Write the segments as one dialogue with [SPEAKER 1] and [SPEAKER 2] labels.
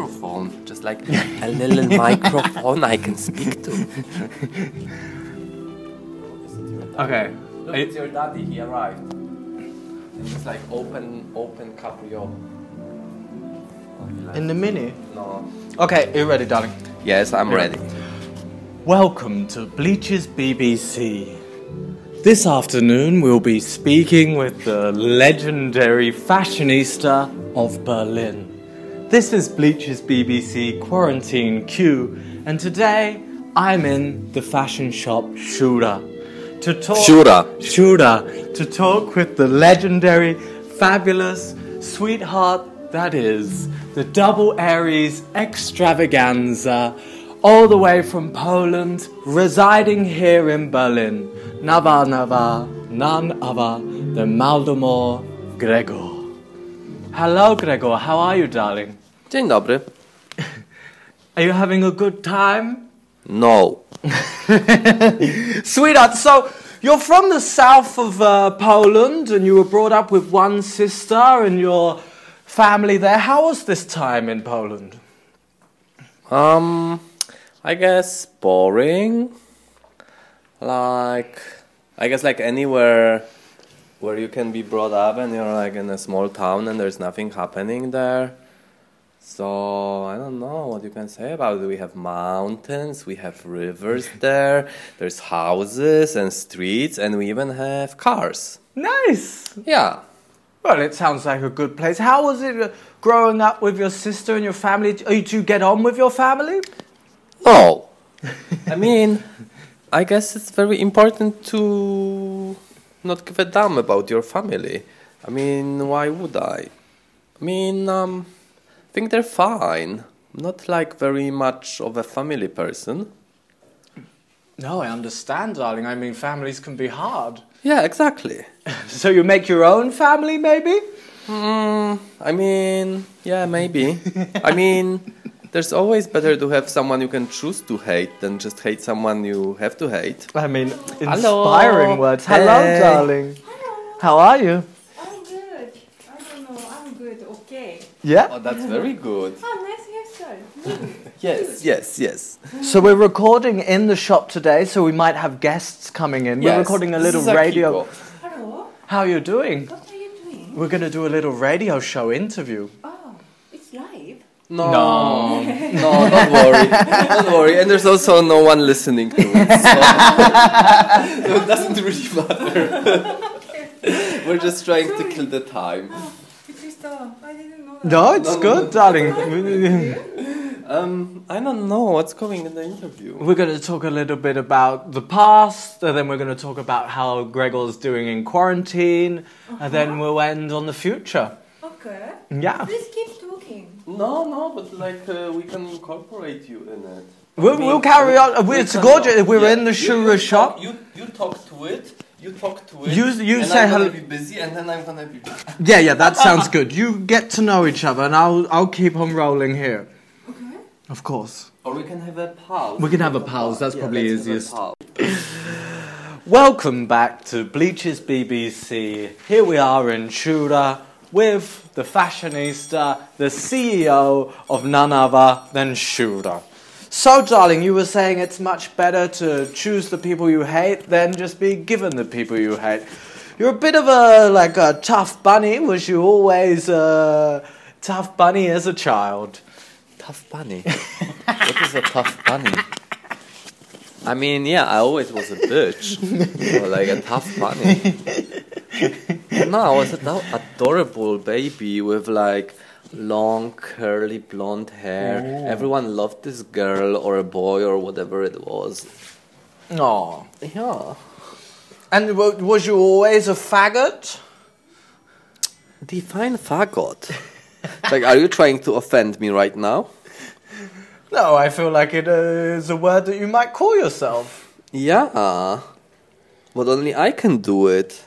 [SPEAKER 1] microphone, just like a little microphone I can speak to.
[SPEAKER 2] Okay.
[SPEAKER 1] Look, it's your daddy. He arrived. It's like open, open cabrio. He left.
[SPEAKER 2] In the mini.
[SPEAKER 1] no.
[SPEAKER 2] Okay, you ready, darling?
[SPEAKER 1] Yes, I'm ready.
[SPEAKER 2] Welcome to Bleach's BBC. This afternoon we'll be speaking with the legendary fashionista of Berlin. This is Bleach's BBC Quarantine Q, and today I'm in the fashion shop Shura to talk
[SPEAKER 1] Shura.
[SPEAKER 2] Shura to talk with the legendary, fabulous sweetheart that is the Double Aries extravaganza, all the way from Poland, residing here in Berlin. Nava Nava, none other than Maldemar Gregor. Hello, Gregor. How are you, darling?
[SPEAKER 1] Dzień dobry.
[SPEAKER 2] Are you having a good time?
[SPEAKER 1] No.
[SPEAKER 2] Sweetheart, so you're from the south of uh, Poland and you were brought up with one sister and your family there. How was this time in Poland?
[SPEAKER 1] Um, I guess boring. Like, I guess like anywhere where you can be brought up and you're like in a small town and there's nothing happening there. So I don't know what you can say about it. We have mountains, we have rivers there, there's houses and streets, and we even have cars.
[SPEAKER 2] Nice.
[SPEAKER 1] Yeah.
[SPEAKER 2] Well, it sounds like a good place. How was it uh, growing up with your sister and your family? Do you two get on with your family?
[SPEAKER 1] No. I mean, I guess it's very important to not give a damn about your family. I mean, why would I? I mean, um, think they're fine. Not like very much of a family person.
[SPEAKER 2] No, I understand, darling. I mean, families can be hard.
[SPEAKER 1] Yeah, exactly.
[SPEAKER 2] So you make your own family, maybe?
[SPEAKER 1] Mm, I mean, yeah, maybe. I mean, there's always better to have someone you can choose to hate than just hate someone you have to hate.
[SPEAKER 2] I mean,
[SPEAKER 1] Hello.
[SPEAKER 2] inspiring words. Hello,
[SPEAKER 1] Hey.
[SPEAKER 2] darling. How are you?
[SPEAKER 3] I'm good. I don't know. I'm good. Okay.
[SPEAKER 2] Yeah?
[SPEAKER 1] Oh, that's very good.
[SPEAKER 3] Oh, nice hairstyle.
[SPEAKER 1] Yes, yes, yes.
[SPEAKER 2] So we're recording in the shop today, so we might have guests coming in. We're recording a
[SPEAKER 1] this
[SPEAKER 2] little
[SPEAKER 1] is
[SPEAKER 2] radio.
[SPEAKER 1] Akiko.
[SPEAKER 3] Hello.
[SPEAKER 2] How are you doing?
[SPEAKER 3] What are you doing?
[SPEAKER 2] We're going to do a little radio show interview.
[SPEAKER 3] Oh, it's live.
[SPEAKER 1] No,
[SPEAKER 2] No.
[SPEAKER 1] no, don't worry, don't worry. And there's also no one listening to it, so it doesn't really matter. We're just trying to kill the time.
[SPEAKER 3] It's just, uh, I didn't know that.
[SPEAKER 2] No, it's
[SPEAKER 1] No, no,
[SPEAKER 2] good,
[SPEAKER 1] no.
[SPEAKER 2] darling.
[SPEAKER 1] Um, I don't know what's coming in the interview.
[SPEAKER 2] We're going to talk a little bit about the past, and then we're going to talk about how Gregor's doing in quarantine, and then we'll end on the future.
[SPEAKER 3] Okay.
[SPEAKER 2] Yeah.
[SPEAKER 3] Please keep talking.
[SPEAKER 1] No, no, but like uh, we can incorporate you in it.
[SPEAKER 2] We'll,
[SPEAKER 1] I mean,
[SPEAKER 2] we'll carry on.
[SPEAKER 1] We,
[SPEAKER 2] it's gorgeous. We're
[SPEAKER 1] Yeah.
[SPEAKER 2] in the
[SPEAKER 1] You-
[SPEAKER 2] Shura shop.
[SPEAKER 1] You you talk to it. You talk to it.
[SPEAKER 2] You- you
[SPEAKER 1] and
[SPEAKER 2] say
[SPEAKER 1] I'm
[SPEAKER 2] hello-
[SPEAKER 1] gonna be busy, and then I'm gonna be. busy.
[SPEAKER 2] Yeah, yeah, that sounds good. You get to know each other, and I'll I'll keep on rolling here.
[SPEAKER 3] Okay.
[SPEAKER 2] Of course.
[SPEAKER 1] Or we can have a pause.
[SPEAKER 2] We can have a pause, that's
[SPEAKER 1] Yeah,
[SPEAKER 2] probably
[SPEAKER 1] let's have a
[SPEAKER 2] easiest.
[SPEAKER 1] pause.
[SPEAKER 2] Welcome back to Bleach's BBC. Here we are in Shura with the fashionista, the CEO of none other than Shura. So, darling, you were saying it's much better to choose the people you hate than just be given the people you hate. You're a bit of a like a tough bunny. Was you always a tough bunny as a child?
[SPEAKER 1] Tough bunny. what is a tough bunny? I mean, yeah, I always was a bitch, or like a tough bunny. no, I was an adorable baby with like long curly blonde hair. Oh. Everyone loved this girl or a boy or whatever it was.
[SPEAKER 2] Oh.
[SPEAKER 1] Yeah.
[SPEAKER 2] And wa- was you always a faggot?
[SPEAKER 1] Define faggot. like, are you trying to offend me right now?
[SPEAKER 2] No, I feel like it is a word that you might call yourself.
[SPEAKER 1] Yeah, but only I can do it.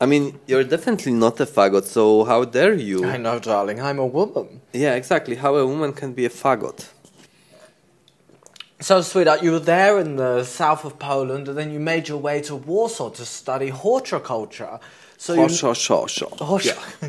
[SPEAKER 1] I mean, you're definitely not a faggot, so how dare you?
[SPEAKER 2] I know, darling, I'm a woman.
[SPEAKER 1] Yeah, exactly. How a woman can be a faggot.
[SPEAKER 2] So, sweetheart, you were there in the south of Poland, and then you made your way to Warsaw to study horticulture. So you,
[SPEAKER 1] sure, sure.
[SPEAKER 2] Horti-
[SPEAKER 1] Yeah.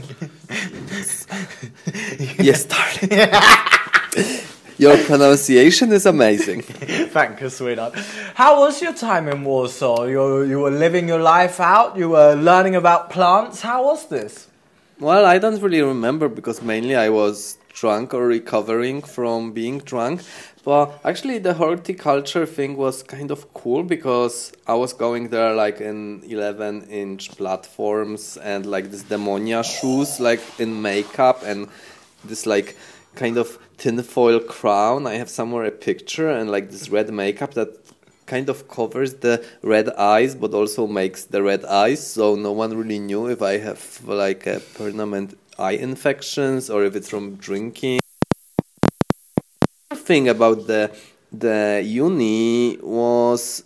[SPEAKER 1] Yes, darling. Your pronunciation is amazing.
[SPEAKER 2] Thank you, sweetheart. How was your time in Warsaw? You, you were living your life out, you were learning about plants. How was this?
[SPEAKER 1] Well, I don't really remember because mainly I was drunk or recovering from being drunk. But actually, the horticulture thing was kind of cool because I was going there like in 11 inch platforms and like this demonia shoes, like in makeup and this like kind of tinfoil crown. I have somewhere a picture and like this red makeup that kind of covers the red eyes but also makes the red eyes so no one really knew if I have like a permanent eye infections or if it's from drinking thing about the the uni was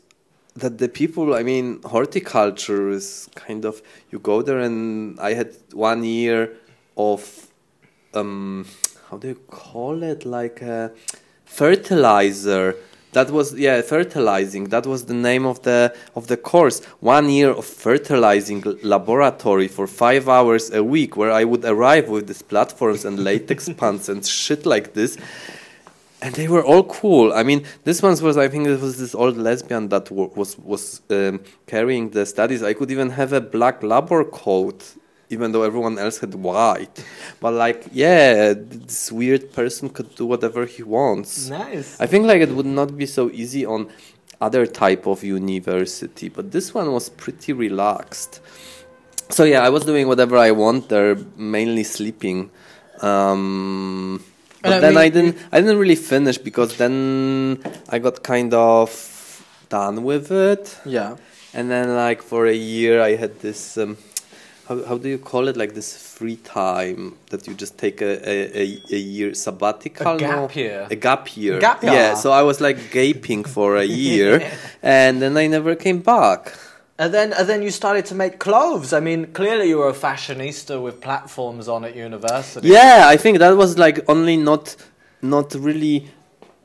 [SPEAKER 1] that the people i mean horticulture is kind of you go there and i had one year of um how do you call it? Like a fertilizer. That was yeah fertilizing. That was the name of the of the course. One year of fertilizing laboratory for five hours a week where i would arrive with these platforms and latex pants and shit like this. And they were all cool. I mean, this one was I think it was this old lesbian that was was um, carrying the studies. I could even have a black labor coat, even though everyone else had white. But like, yeah, this weird person could do whatever he wants.
[SPEAKER 2] Nice.
[SPEAKER 1] I think like it would not be so easy on other type of university, but this one was pretty relaxed. So yeah, I was doing whatever I want there, mainly sleeping. Um, but
[SPEAKER 2] And I
[SPEAKER 1] then
[SPEAKER 2] mean-
[SPEAKER 1] I didn't. I didn't really finish because then I got kind of done with it,
[SPEAKER 2] Yeah.
[SPEAKER 1] and then like for a year I had this. Um, how, how do you call it? Like this free time that you just take a a, a, year sabbatical.
[SPEAKER 2] A gap
[SPEAKER 1] no?
[SPEAKER 2] year.
[SPEAKER 1] A gap year.
[SPEAKER 2] Gap year.
[SPEAKER 1] Yeah. So I was like gaping for a year, and then I never came back.
[SPEAKER 2] And then, and then you started to make clothes. I mean, clearly you were a fashionista with platforms on at university.
[SPEAKER 1] Yeah, I think that was like only not not really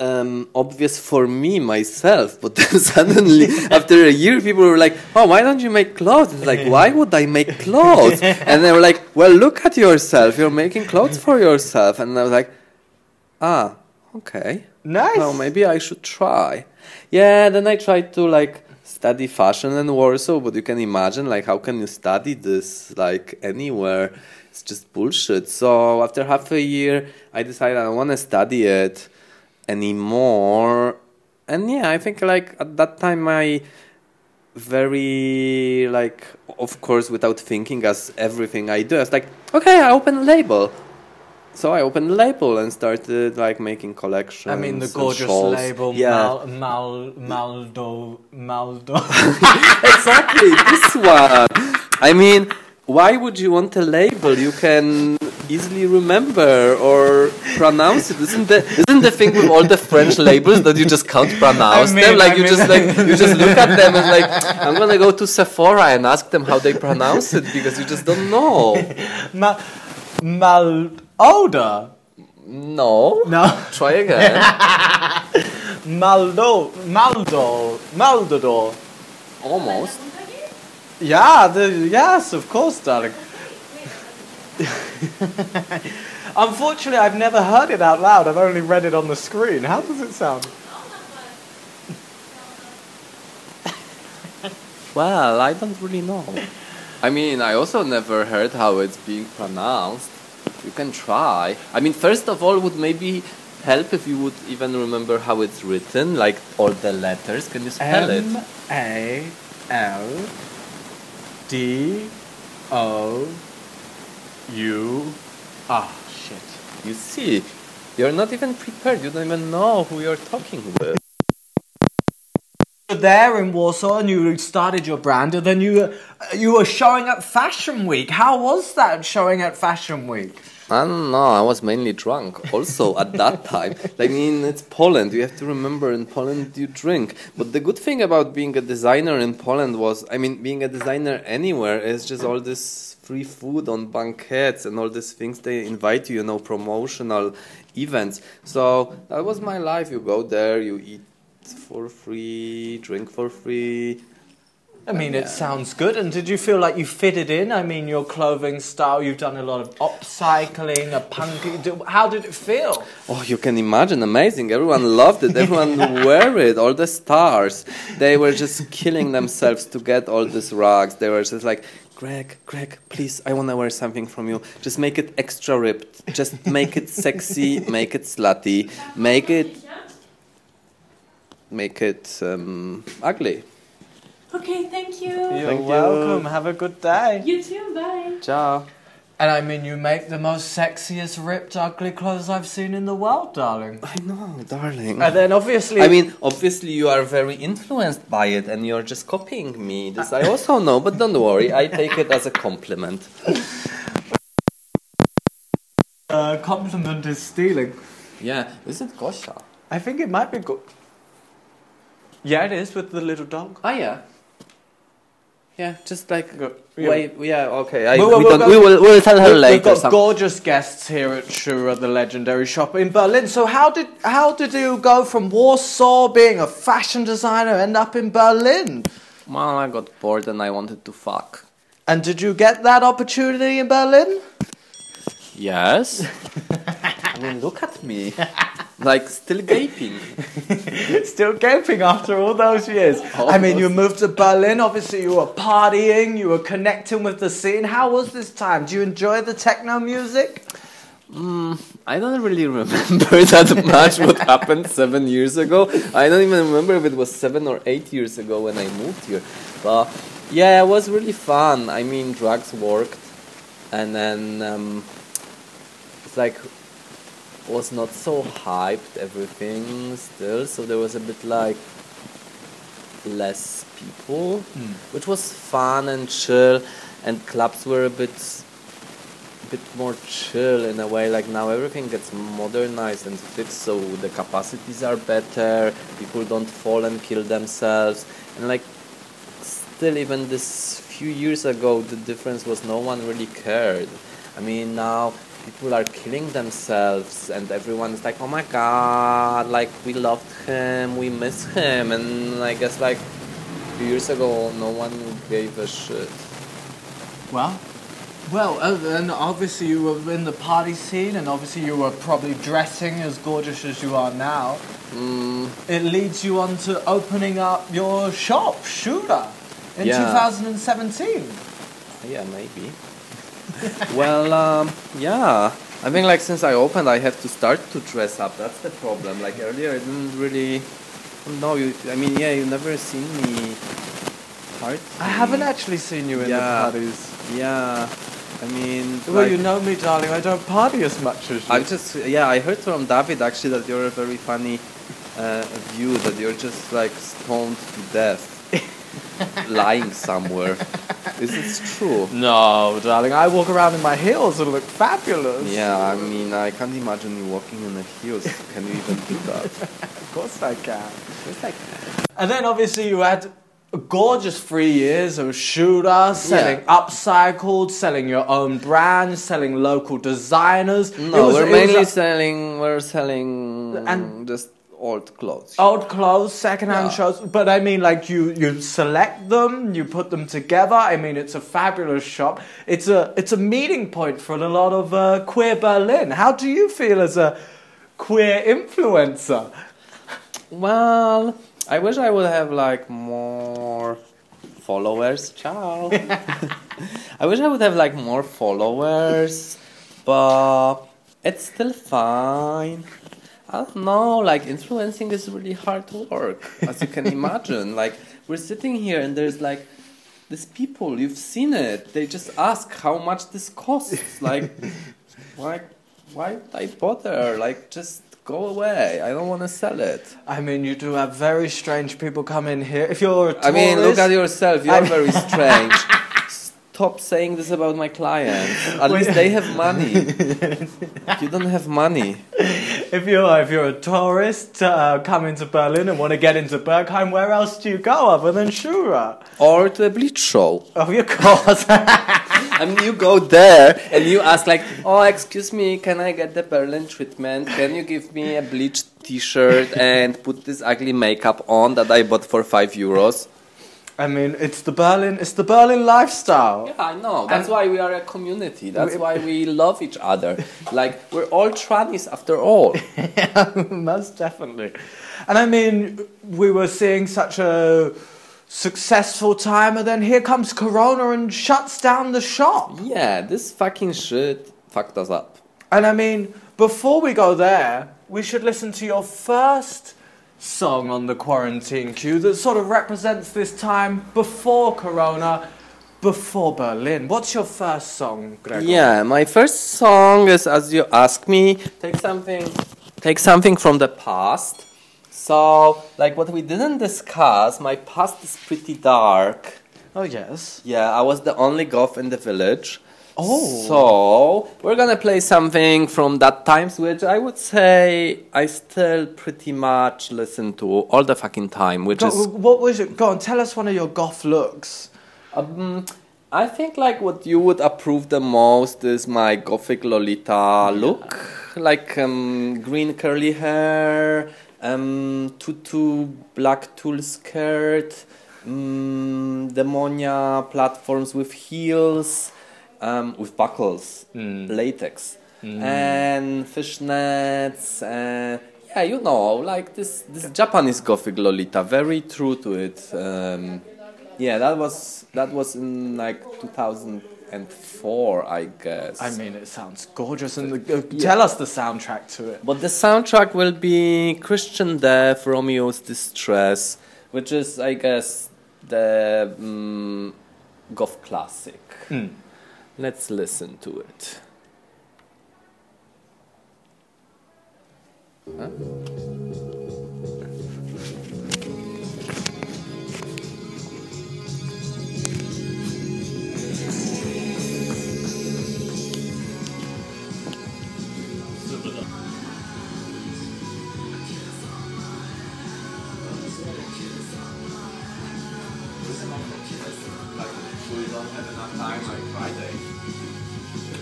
[SPEAKER 1] um, obvious for me myself. But then suddenly, after a year, people were like, "Oh, why don't you make clothes?" It's like, why would I make clothes? And they were like, "Well, look at yourself. You're making clothes for yourself." And I was like, "Ah, okay.
[SPEAKER 2] Nice.
[SPEAKER 1] Well, maybe I should try." Yeah. Then I tried to like study fashion in Warsaw, but you can imagine like how can you study this like anywhere? It's just bullshit. So after half a year, I decided I want to study it anymore. And yeah, I think like at that time I very like of course without thinking as everything I do. I was like, okay, I open a label. So I opened a label and started like making collections.
[SPEAKER 2] I mean, the gorgeous label
[SPEAKER 1] Yeah,
[SPEAKER 2] Mal, Mal, Maldo, Maldo.
[SPEAKER 1] exactly this one. I mean, why would you want a label you can easily remember or pronounce it? Isn't the isn't the thing with all the French labels that you just can't pronounce
[SPEAKER 2] I mean,
[SPEAKER 1] them? Like
[SPEAKER 2] I
[SPEAKER 1] you
[SPEAKER 2] mean-
[SPEAKER 1] just like you just look at them and like I'm gonna go to Sephora and ask them how they pronounce it because you just don't know.
[SPEAKER 2] Mal, Mal, older.
[SPEAKER 1] No.
[SPEAKER 2] No.
[SPEAKER 1] Try again.
[SPEAKER 2] Maldo, Maldo, Maldador.
[SPEAKER 1] Almost.
[SPEAKER 2] Yeah, the, yes, of course, darling. Unfortunately, I've never heard it out loud. I've only read it on the screen. How does it sound?
[SPEAKER 1] Well, I don't really know. I mean, I also never heard how it's being pronounced. You can try. I mean, first of all, would maybe help if you would even remember how it's written, like all the letters. Can you spell it?
[SPEAKER 2] M A L D O U. Ah, shit.
[SPEAKER 1] You see, you're not even prepared. You don't even know who you're talking with.
[SPEAKER 2] were there in Warsaw and you started your brand, and then you uh, you were showing at Fashion Week. How was that showing at Fashion Week?
[SPEAKER 1] I don't know. I was mainly drunk. Also at that time, I mean, it's Poland. You have to remember, in Poland you drink. But the good thing about being a designer in Poland was, I mean, being a designer anywhere is just all this free food on banquets and all these things they invite you, you know, promotional events. So that was my life. You go there, you eat for free, drink for free.
[SPEAKER 2] I mean, it sounds good. And did you feel like you fitted in? I mean, your clothing style, you've done a lot of upcycling, a punky. How did it feel?
[SPEAKER 1] Oh, you can imagine, amazing. Everyone loved it. Everyone wore it. All the stars, they were just killing themselves to get all these rugs. They were just like, Greg, Greg, please, I want to wear something from you. Just make it extra ripped. Just make it sexy. Make it slutty. Make it, make it um, ugly.
[SPEAKER 3] Okay, thank you.
[SPEAKER 2] You're
[SPEAKER 1] Thank you.
[SPEAKER 2] welcome. Have a good day.
[SPEAKER 3] You too, bye.
[SPEAKER 1] Ciao.
[SPEAKER 2] And I mean, you make the most sexiest, ripped, ugly clothes I've seen in the world, darling.
[SPEAKER 1] I know, darling.
[SPEAKER 2] And then obviously,
[SPEAKER 1] I mean, obviously, you are very influenced by it, and you're just copying me. This I also know, but don't worry, I take it as a compliment.
[SPEAKER 2] uh, compliment is stealing.
[SPEAKER 1] Yeah, is it Gosha?
[SPEAKER 2] I think it might be good. Yeah, it is with the little dog.
[SPEAKER 1] Oh yeah. Yeah, just like
[SPEAKER 2] Go- yeah.
[SPEAKER 1] wait, yeah, okay. I,
[SPEAKER 2] We'll-
[SPEAKER 1] we,
[SPEAKER 2] we'll
[SPEAKER 1] don't,
[SPEAKER 2] go-
[SPEAKER 1] we will we'll tell her
[SPEAKER 2] We've-
[SPEAKER 1] later.
[SPEAKER 2] We've got
[SPEAKER 1] some-
[SPEAKER 2] gorgeous guests here at Shura, the legendary shop in Berlin. So how did how did you go from Warsaw, being a fashion designer, end up in Berlin?
[SPEAKER 1] well, I got bored and I wanted to fuck.
[SPEAKER 2] And did you get that opportunity in Berlin?
[SPEAKER 1] Yes. I mean, look at me, like still gaping.
[SPEAKER 2] Still gaping after all those years. I mean, you moved to Berlin. Obviously, you were partying. You were connecting with the scene. How was this time? Do you enjoy the techno music?
[SPEAKER 1] Mm, I don't really remember that much what happened seven years ago. I don't even remember if it was seven or eight years ago when I moved here. But yeah, it was really fun. I mean, drugs worked, and then um, it's like was not so hyped everything still. So there was a bit like less people, hmm. which was fun and chill, and clubs were a bit bit more chill in a way like now everything gets modernized and fixed so the capacities are better people don't fall and kill themselves and like still even this few years ago the difference was no one really cared i mean now people are killing themselves and everyone is like oh my god like we loved him we miss him and i guess like a few years ago no one gave a shit
[SPEAKER 2] Well, well, uh, and obviously you were in the party scene, and obviously you were probably dressing as gorgeous as you are now.
[SPEAKER 1] mm,
[SPEAKER 2] It leads you on to opening up your shop, Shooter, in
[SPEAKER 1] Yeah.
[SPEAKER 2] 2017.
[SPEAKER 1] Yeah, maybe. Well, um, yeah. I think like since I opened, I have to start to dress up. That's the problem. Like earlier, I didn't really. No, you. I mean, yeah, you never seen me. Party.
[SPEAKER 2] I haven't actually seen you in
[SPEAKER 1] Yeah.
[SPEAKER 2] the parties.
[SPEAKER 1] Yeah. I mean.
[SPEAKER 2] Well,
[SPEAKER 1] like,
[SPEAKER 2] you know me, darling. I don't party as much as you.
[SPEAKER 1] I just yeah. I heard from David actually that you're a very funny uh, view. That you're just like stoned to death, lying somewhere. Is it true?
[SPEAKER 2] no, darling. I walk around in my heels and look fabulous.
[SPEAKER 1] Yeah, I mean, I can't imagine you walking in the heels. Can you even do that?
[SPEAKER 2] Of course I can. And then obviously you had a gorgeous three years of shooter, selling upcycled, selling your own brand, selling local designers.
[SPEAKER 1] No,
[SPEAKER 2] was-
[SPEAKER 1] we're mainly selling. We're selling
[SPEAKER 2] And-
[SPEAKER 1] just old clothes.
[SPEAKER 2] old clothes, secondhand
[SPEAKER 1] Yeah.
[SPEAKER 2] shows. But I mean, like you, you select them, you put them together. I mean, it's a fabulous shop. It's a, it's a meeting point for a lot of uh, queer Berlin. How do you feel as a queer influencer?
[SPEAKER 1] Well, I wish I would have like more followers. Ciao. I wish I would have like more followers, but it's still fine. I don't know, like influencing is really hard work, as you can imagine. Like we're sitting here and there's like these people, you've seen it. They just ask how much this costs. Like, why, why I bother? Like, just go away. I don't want to sell it.
[SPEAKER 2] I mean, you do have very strange people come in here. If you're a tourist,
[SPEAKER 1] I mean, look at yourself. You
[SPEAKER 2] I
[SPEAKER 1] are
[SPEAKER 2] mean-
[SPEAKER 1] very strange. Stop saying this about my clients. At least they have money. You don't have money.
[SPEAKER 2] If you're if you're a tourist uh, coming to Berlin and want to get into Berghain, where else do you go other than Shura?
[SPEAKER 1] Or the a bleach show.
[SPEAKER 2] Of your course.
[SPEAKER 1] I mean, you go there and you ask like, "Oh, excuse me, can I get the Berlin treatment? Can you give me a bleached T-shirt and put this ugly makeup on that I bought for five euros?"
[SPEAKER 2] I mean, it's the Berlin, it's the Berlin lifestyle.
[SPEAKER 1] Yeah, I know. That's
[SPEAKER 2] And-
[SPEAKER 1] why we are a community. That's
[SPEAKER 2] We-
[SPEAKER 1] why we love each other. Like we're all trannies after all.
[SPEAKER 2] yeah, Most definitely. And I mean, we were seeing such a successful time, and then here comes Corona and shuts down the shop.
[SPEAKER 1] Yeah, this fucking shit fucked us up.
[SPEAKER 2] And I mean, before we go there, we should listen to your first song on the quarantine queue that sort of represents this time before Corona, before Berlin. What's your first song, Gregor?
[SPEAKER 1] Yeah, my first song is as you ask me, take something take something from the past. So, like what we didn't discuss, my past is pretty dark.
[SPEAKER 2] Oh, yes.
[SPEAKER 1] Yeah, I was the only goth in the village.
[SPEAKER 2] Oh.
[SPEAKER 1] So, we're gonna play something from that times, which I would say I still pretty much listen to all the fucking time, which
[SPEAKER 2] Go,
[SPEAKER 1] is
[SPEAKER 2] what was it? Go on, tell us one of your goth looks.
[SPEAKER 1] Um, I think like what you would approve the most is my gothic Lolita look, like um, green curly hair, um, tutu black tulle skirt, um, demonia platforms with heels, um, with buckles, latex, and fishnets. And yeah, you know, like this this Japanese gothic Lolita, very true to it. Um, yeah, that was that was in like 2004, I guess.
[SPEAKER 2] I mean, it sounds gorgeous. And the, uh, tell us the soundtrack to it.
[SPEAKER 1] but the soundtrack will be Christian Death, Romeo's Distress, which is, I guess, the um, goth classic.
[SPEAKER 2] Hmm.
[SPEAKER 1] Let's listen to it.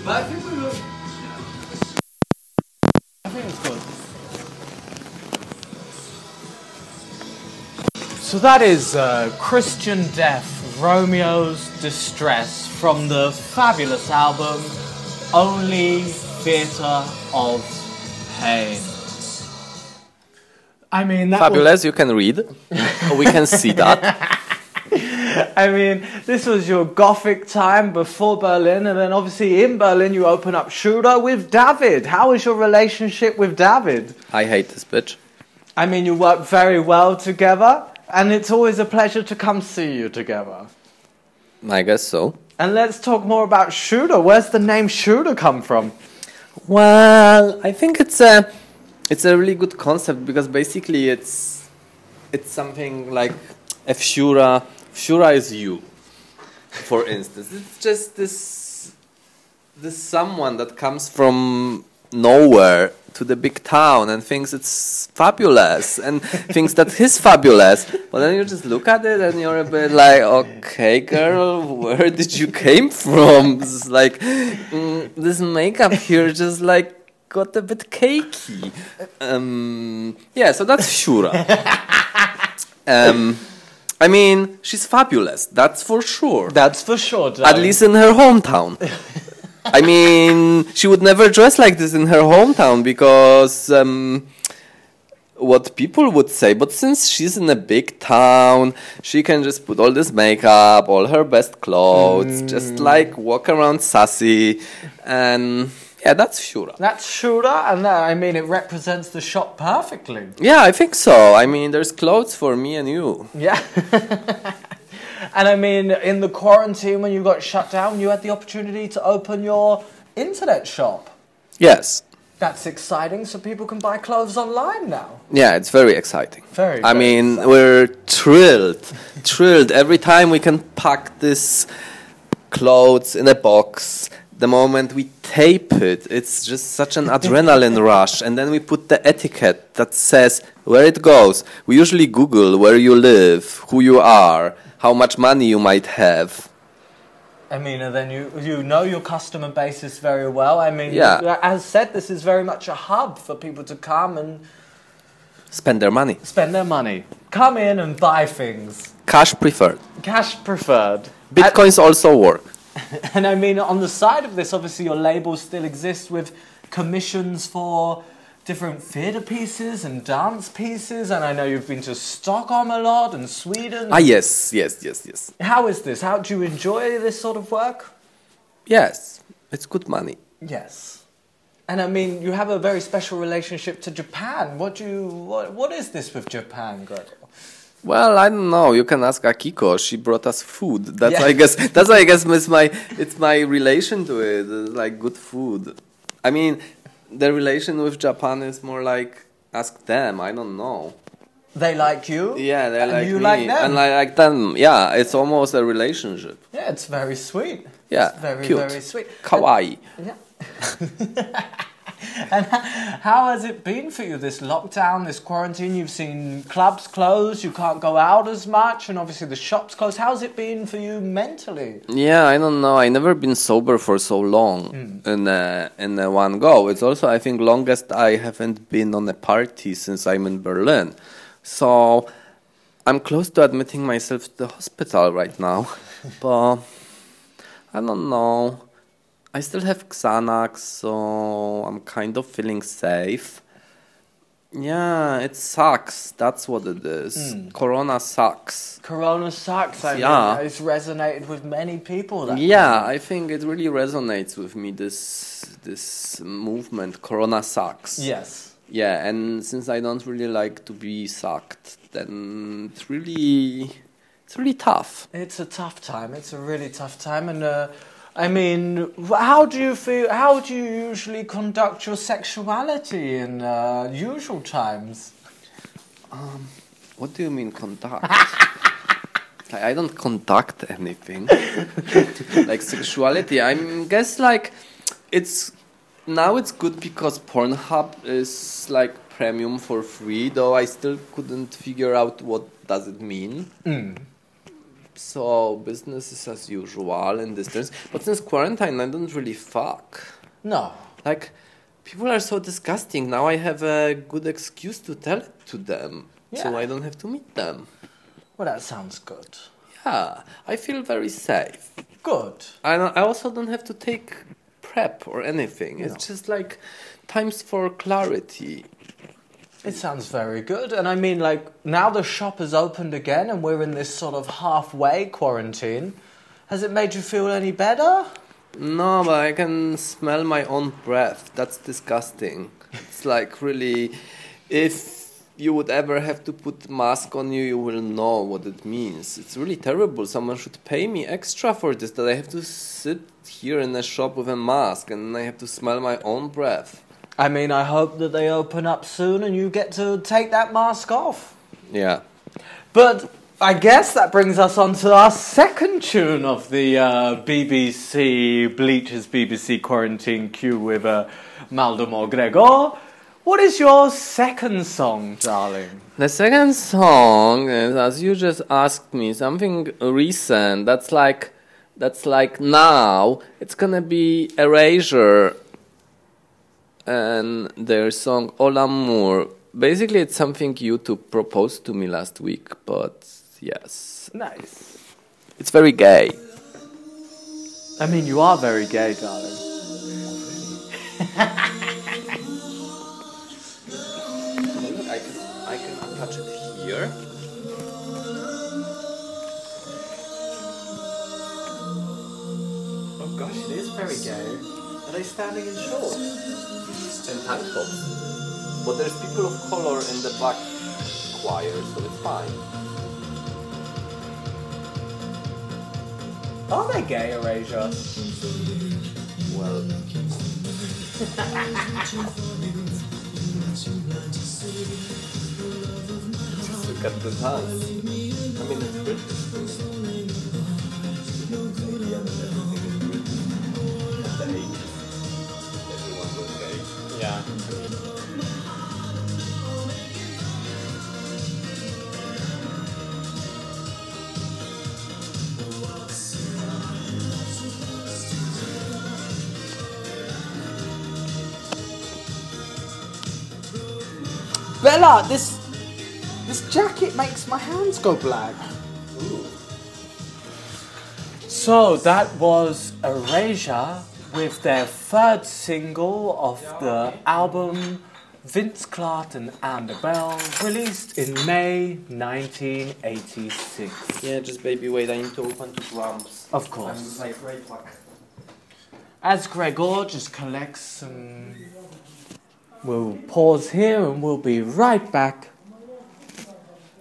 [SPEAKER 2] But I think we will. I think it's good. So that is uh, Christian Death, Romeo's Distress from the fabulous album Only Theatre of Pain. I mean, that was-
[SPEAKER 1] Fabulous, you can read. we can see that.
[SPEAKER 2] I mean, this was your gothic time before Berlin, and then obviously in Berlin you open up Shooter with David. How is your relationship with David?
[SPEAKER 1] I hate this bitch.
[SPEAKER 2] I mean, you work very well together, and it's always a pleasure to come see you together.
[SPEAKER 1] I guess so.
[SPEAKER 2] And let's talk more about Shooter. Where's the name Shooter come from?
[SPEAKER 1] Well, I think it's a it's a really good concept because basically it's it's something like if Shura Shura is you, for instance. It's just this this someone that comes from nowhere to the big town and thinks it's fabulous and thinks that he's fabulous. But then you just look at it and you're a bit like, okay, girl, where did you came from? It's like mm, this makeup here just like got a bit cakey. Um, yeah, so that's Shura. um, I mean, she's fabulous. That's for sure.
[SPEAKER 2] That's for sure.
[SPEAKER 1] At least in her hometown. I mean, she would never dress like this in her hometown because um, what people would say. But since she's in a big town, she can just put all this makeup, all her best clothes, just like walk around sassy, and yeah, that's Shura.
[SPEAKER 2] That's Shooter, and that, I mean, it represents the shop perfectly.
[SPEAKER 1] Yeah, I think so. I mean, there's clothes for me and you.
[SPEAKER 2] Yeah. and I mean, in the quarantine when you got shut down, you had the opportunity to open your internet shop.
[SPEAKER 1] Yes.
[SPEAKER 2] That's exciting, so people can buy clothes online now.
[SPEAKER 1] Yeah, it's very exciting.
[SPEAKER 2] Very.
[SPEAKER 1] I
[SPEAKER 2] very
[SPEAKER 1] mean,
[SPEAKER 2] exciting.
[SPEAKER 1] we're thrilled, thrilled every time we can pack this clothes in a box. The moment we tape it, it's just such an adrenaline rush. And then we put the etiquette that says where it goes. We usually Google where you live, who you are, how much money you might have.
[SPEAKER 2] I mean, and then you you know your customer basis very well. I mean,
[SPEAKER 1] Yeah.
[SPEAKER 2] as said, this is very much a hub for people to come and
[SPEAKER 1] Spend their money.
[SPEAKER 2] spend their money, come in and buy things.
[SPEAKER 1] Cash preferred.
[SPEAKER 2] Cash preferred.
[SPEAKER 1] Bitcoins also work.
[SPEAKER 2] And I mean, on the side of this, obviously, your label still exists with commissions for different theatre pieces and dance pieces. And I know you've been to Stockholm a lot and Sweden.
[SPEAKER 1] Ah, yes, yes, yes, yes.
[SPEAKER 2] How is this? How do you enjoy this sort of work?
[SPEAKER 1] Yes, it's good money.
[SPEAKER 2] Yes. And I mean, you have a very special relationship to Japan. What do you? What, what is this with Japan, Gregor?
[SPEAKER 1] Well, I don't know. You can ask Akiko. She brought us food. That's
[SPEAKER 2] Yeah.
[SPEAKER 1] I guess. That's I guess it's my it's my relation to it. It's like good food. I mean, the relation with Japan is more like ask them. I don't know.
[SPEAKER 2] They like you.
[SPEAKER 1] Yeah, they like
[SPEAKER 2] you
[SPEAKER 1] me,
[SPEAKER 2] like them.
[SPEAKER 1] and I like them. Yeah, it's almost a relationship.
[SPEAKER 2] yeah, it's very sweet.
[SPEAKER 1] Yeah,
[SPEAKER 2] It's very
[SPEAKER 1] cute.
[SPEAKER 2] very sweet.
[SPEAKER 1] Kawaii.
[SPEAKER 2] Yeah. and how has it been for you this lockdown, this quarantine? You've seen clubs closed, you can't go out as much, and obviously the shops closed. How's it been for you mentally?
[SPEAKER 1] Yeah, I don't know. I never been sober for so long in uh, in uh, one go. It's also I think longest I haven't been on a party since I'm in Berlin. So I'm close to admitting myself to the hospital right now, but I don't know. I still have Xanax, so I'm kind of feeling safe. Yeah, it sucks. That's what it is. Corona sucks.
[SPEAKER 2] Corona sucks. I
[SPEAKER 1] Yeah.
[SPEAKER 2] mean, it's resonated with many people. That
[SPEAKER 1] Yeah, I think it really resonates with me. This this movement, Corona sucks.
[SPEAKER 2] Yes.
[SPEAKER 1] Yeah, and since I don't really like to be sucked, then it's really it's really tough.
[SPEAKER 2] It's a tough time. It's a really tough time, and uh, I mean, how do you feel? How do you usually conduct your sexuality in uh, usual times?
[SPEAKER 1] What do you mean conduct? I I don't conduct anything. like sexuality, I guess like it's now it's good because Pornhub is like premium for free. Though I still couldn't figure out what does it mean. So business is as usual in this terms. But since quarantine, I don't really fuck.
[SPEAKER 2] No.
[SPEAKER 1] Like people are so disgusting. Now I have a good excuse to tell it to them, so I don't have to meet them.
[SPEAKER 2] Well, that sounds good.
[SPEAKER 1] Yeah, I feel very safe.
[SPEAKER 2] Good.
[SPEAKER 1] I don't- I also don't have to take prep or anything. It's just like times for clarity.
[SPEAKER 2] It sounds very good. And I mean, like, now the shop has opened again and we're in this sort of halfway quarantine. Has it made you feel any better?
[SPEAKER 1] No, but I can smell my own breath. That's disgusting. It's like really, if you would ever have to put mask on you, you will know what it means. It's really terrible. Someone should pay me extra for this. That I have to sit here in a shop with a mask and I have to smell my own breath.
[SPEAKER 2] I mean, I hope that they open up soon and you get to take that mask off.
[SPEAKER 1] Yeah.
[SPEAKER 2] But I guess that brings us on to our second tune of the uh, BBC Bleachers BBC Quarantine Queue with uh, Maldemar Gregor. What is your second song, darling?
[SPEAKER 1] The second song is, as you just asked me, something recent. That's like, that's like now. It's gonna be Erasure and their song All Amour. Basically, it's something YouTube proposed to me last week, but yes,
[SPEAKER 2] Nice.
[SPEAKER 1] it's very gay.
[SPEAKER 2] I mean, you are very gay, darling.
[SPEAKER 1] I can, I can attach it here.
[SPEAKER 2] Oh gosh, it is very gay. Are they standing in shorts?
[SPEAKER 1] And tank tops. But there's people of color in the back choir, so it's fine.
[SPEAKER 2] Are they gay, Erasure?
[SPEAKER 1] Well, just look at the dance. I mean,
[SPEAKER 2] Bella, this this jacket makes my hands go black. So that was Erasure with their third single of the album Vince Clarke and the Bell, released in May 1986.
[SPEAKER 1] Yeah, just baby, wait. I need to open two drums.
[SPEAKER 2] Of course.
[SPEAKER 1] I'm like right back.
[SPEAKER 2] As Gregor just collects some. We'll pause here and we'll be right back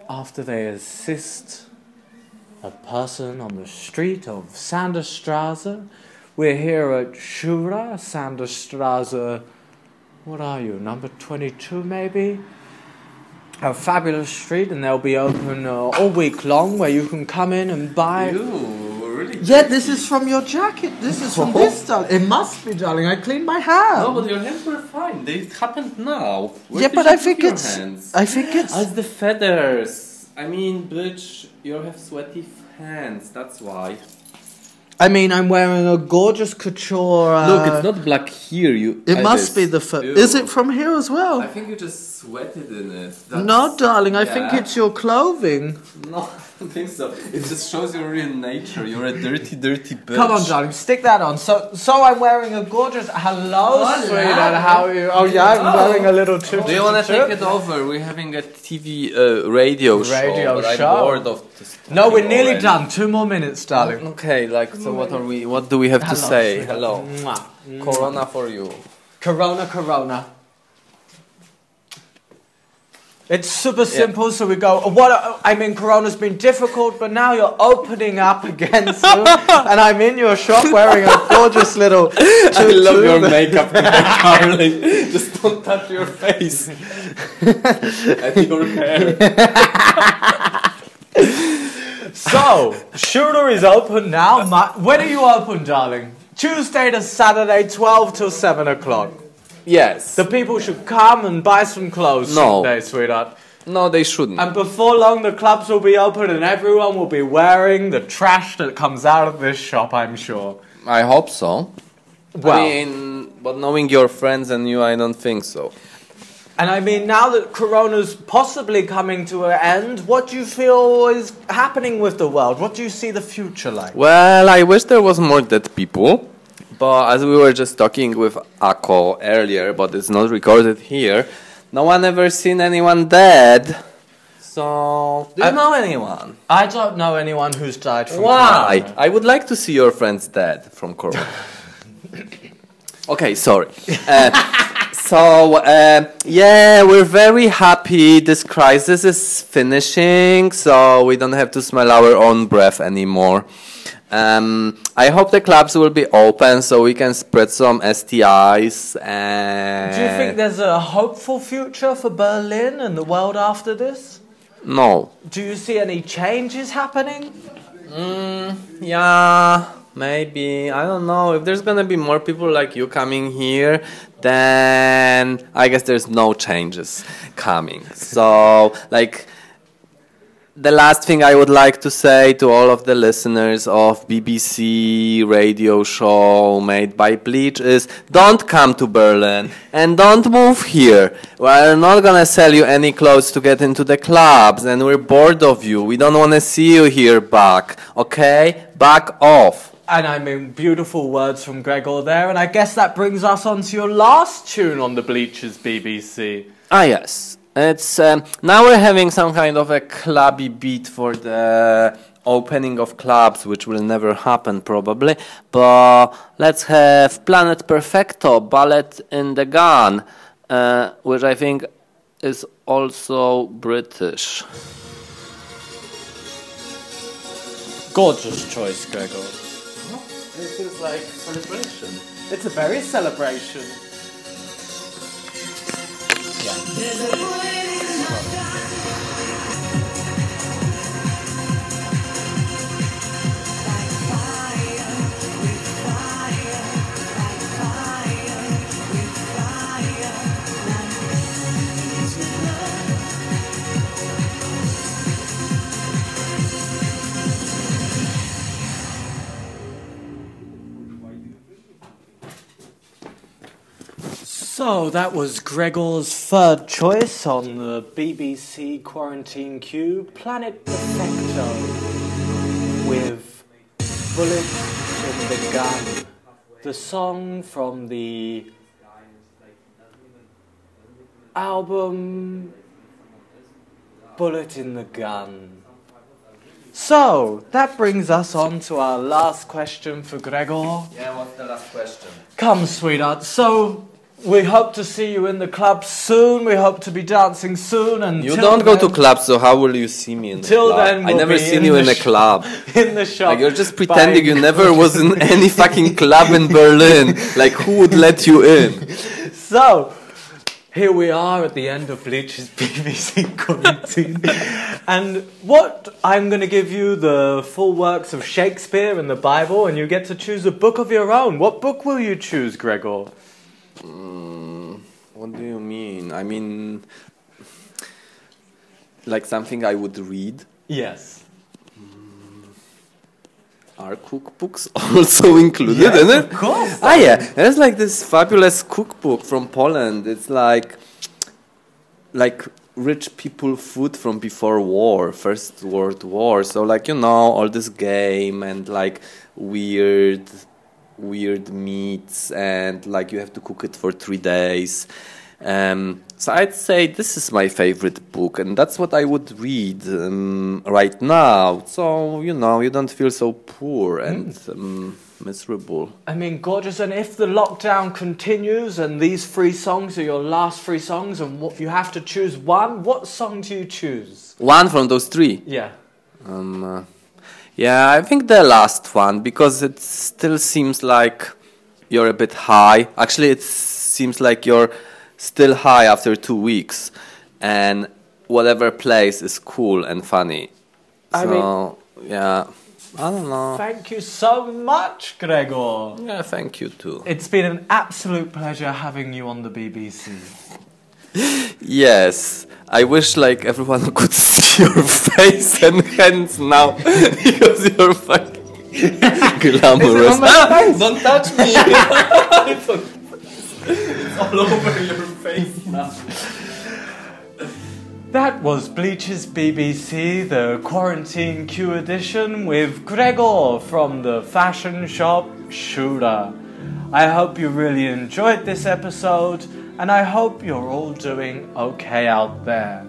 [SPEAKER 2] after they assist a person on the street of Sanderstrasse. We're here at Schura, Sanderstrasse. What are you, number 22 maybe? A fabulous street, and they'll be open uh, all week long where you can come in and buy.
[SPEAKER 1] Really?
[SPEAKER 2] Yeah, this is from your jacket. This is from this, darling. It must be, darling. I cleaned my hair.
[SPEAKER 1] No, but your hands were fine. They happened now. Where
[SPEAKER 2] yeah, but I think it's.
[SPEAKER 1] Hands?
[SPEAKER 2] I think it's.
[SPEAKER 1] As the feathers. I mean, bitch, you have sweaty hands. That's why.
[SPEAKER 2] I mean, I'm wearing a gorgeous couture. Uh,
[SPEAKER 1] Look, it's not black here. You.
[SPEAKER 2] It must be the. Fe- is it from here as well?
[SPEAKER 1] I think you just sweated in it.
[SPEAKER 2] no,
[SPEAKER 1] That's-
[SPEAKER 2] darling. I think it's your clothing.
[SPEAKER 1] No, don't think so. It just shows your real nature. You're a dirty, dirty bitch.
[SPEAKER 2] Come on, darling. Stick that on. So, so I'm wearing a gorgeous. Hello,
[SPEAKER 1] Hola.
[SPEAKER 2] sweetheart. How are you? Oh yeah, I'm wearing a little too.
[SPEAKER 1] Do you want to take it over? We're having a TV uh, radio, show.
[SPEAKER 2] Radio show.
[SPEAKER 1] I'm bored of this.
[SPEAKER 2] No, we're nearly
[SPEAKER 1] already.
[SPEAKER 2] done. Two more minutes, darling.
[SPEAKER 1] Okay, like so. What are we? What do we have to say?
[SPEAKER 2] sweetheart.
[SPEAKER 1] Hello.
[SPEAKER 2] Mwah.
[SPEAKER 1] Corona for you.
[SPEAKER 2] Corona, Corona. It's super simple, so we go. What I mean, Corona's been difficult, but now you're opening up again soon, and I'm in your shop wearing a gorgeous little.
[SPEAKER 1] I love your makeup, darling. Just don't touch your face and your hair.
[SPEAKER 2] So, shooter is open now. When are you open, darling? Tuesday to Saturday, 12 till 7 o'clock.
[SPEAKER 1] Yes.
[SPEAKER 2] The people should come and buy some clothes
[SPEAKER 1] No.
[SPEAKER 2] today, sweetheart.
[SPEAKER 1] no, they shouldn't.
[SPEAKER 2] And before long, the clubs will be open and everyone will be wearing the trash that comes out of this shop, I'm sure.
[SPEAKER 1] I hope so.
[SPEAKER 2] Well,
[SPEAKER 1] I mean, but knowing your friends and you, I don't think so.
[SPEAKER 2] and I mean, now that Corona's possibly coming to an end, what do you feel is happening with the world? What do you see the future like?
[SPEAKER 1] Well, I wish there was more dead people. But as we were just talking with Akko earlier, but it's not recorded here, no one ever seen anyone dead. So, do you
[SPEAKER 2] I-
[SPEAKER 1] know anyone?
[SPEAKER 2] I don't know anyone who's died from
[SPEAKER 1] Why?
[SPEAKER 2] Corona.
[SPEAKER 1] I would like to see your friends dead from corona. okay, sorry. Uh, so, uh, yeah, we're very happy this crisis is finishing, so we don't have to smell our own breath anymore. Um, I hope the clubs will be open so we can spread some STIs. And
[SPEAKER 2] Do you think there's a hopeful future for Berlin and the world after this?
[SPEAKER 1] No.
[SPEAKER 2] Do you see any changes happening?
[SPEAKER 1] Mm, yeah, maybe. I don't know. If there's gonna be more people like you coming here, then I guess there's no changes coming. So, like, the last thing I would like to say to all of the listeners of BBC radio show made by Bleach is don't come to Berlin and don't move here. We're not gonna sell you any clothes to get into the clubs and we're bored of you. We don't wanna see you here back. Okay? Back off.
[SPEAKER 2] And I mean, beautiful words from Gregor there, and I guess that brings us on to your last tune on the Bleachers BBC.
[SPEAKER 1] Ah, yes. It's um, now we're having some kind of a clubby beat for the opening of clubs, which will never happen probably. But let's have Planet Perfecto, Bullet in the Gun, uh, which I think is also British.
[SPEAKER 2] Gorgeous choice, Gregor.
[SPEAKER 1] It feels like celebration.
[SPEAKER 2] It's a very celebration. There's a boy. So that was Gregor's third choice on the BBC Quarantine Q, Planet Perfecto. with Bullet in the Gun, the song from the album Bullet in the Gun. So, that brings us on to our last question for Gregor.
[SPEAKER 1] Yeah, what's the last question?
[SPEAKER 2] Come, sweetheart. So, we hope to see you in the club soon. We hope to be dancing soon. And
[SPEAKER 1] You don't go to clubs, so how will you see me in the club?
[SPEAKER 2] then,
[SPEAKER 1] I
[SPEAKER 2] we'll
[SPEAKER 1] never
[SPEAKER 2] be
[SPEAKER 1] seen you in a club.
[SPEAKER 2] in the shop.
[SPEAKER 1] Like you're just pretending you never was in any fucking club in Berlin. Like who would let you in?
[SPEAKER 2] So, here we are at the end of Bleach's BBC quarantine. and what I'm going to give you the full works of Shakespeare and the Bible, and you get to choose a book of your own. What book will you choose, Gregor?
[SPEAKER 1] What do you mean? I mean, like something I would read.
[SPEAKER 2] Yes.
[SPEAKER 1] Are cookbooks also included in it?
[SPEAKER 2] Of course.
[SPEAKER 1] Ah, yeah. There's like this fabulous cookbook from Poland. It's like, like rich people food from before war, First World War. So like you know all this game and like weird, weird meats and like you have to cook it for three days. Um, so I'd say this is my favorite book, and that's what I would read um, right now. So you know, you don't feel so poor and um, miserable.
[SPEAKER 2] I mean, gorgeous. And if the lockdown continues and these three songs are your last three songs, and what, you have to choose one, what song do you choose?
[SPEAKER 1] One from those three.
[SPEAKER 2] Yeah.
[SPEAKER 1] Um, uh, yeah, I think the last one because it still seems like you're a bit high. Actually, it seems like you're still high after two weeks, and whatever plays is cool and funny.
[SPEAKER 2] I
[SPEAKER 1] so yeah, I don't know.
[SPEAKER 2] Thank you so much, Gregor.
[SPEAKER 1] Yeah, thank you too.
[SPEAKER 2] It's been an absolute pleasure having you on the BBC.
[SPEAKER 1] Yes, I wish like everyone could see your face and hands now because you're fucking glamorous. Ah, don't touch me. it's all over your face now.
[SPEAKER 2] That was Bleach's BBC, the Quarantine Q edition with Gregor from the fashion shop Shura. I hope you really enjoyed this episode, and I hope you're all doing okay out there.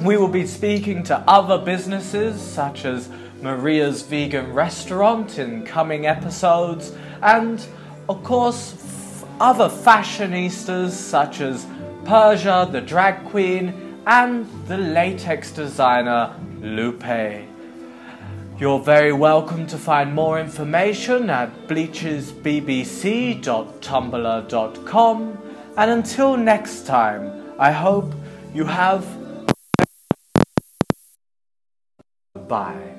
[SPEAKER 2] We will be speaking to other businesses such as Maria's Vegan Restaurant in coming episodes, and of course, f- other fashionistas such as Persia, the drag queen, and the latex designer Lupe. You're very welcome to find more information at bleachesbbc.tumblr.com. And until next time, I hope you have. Bye.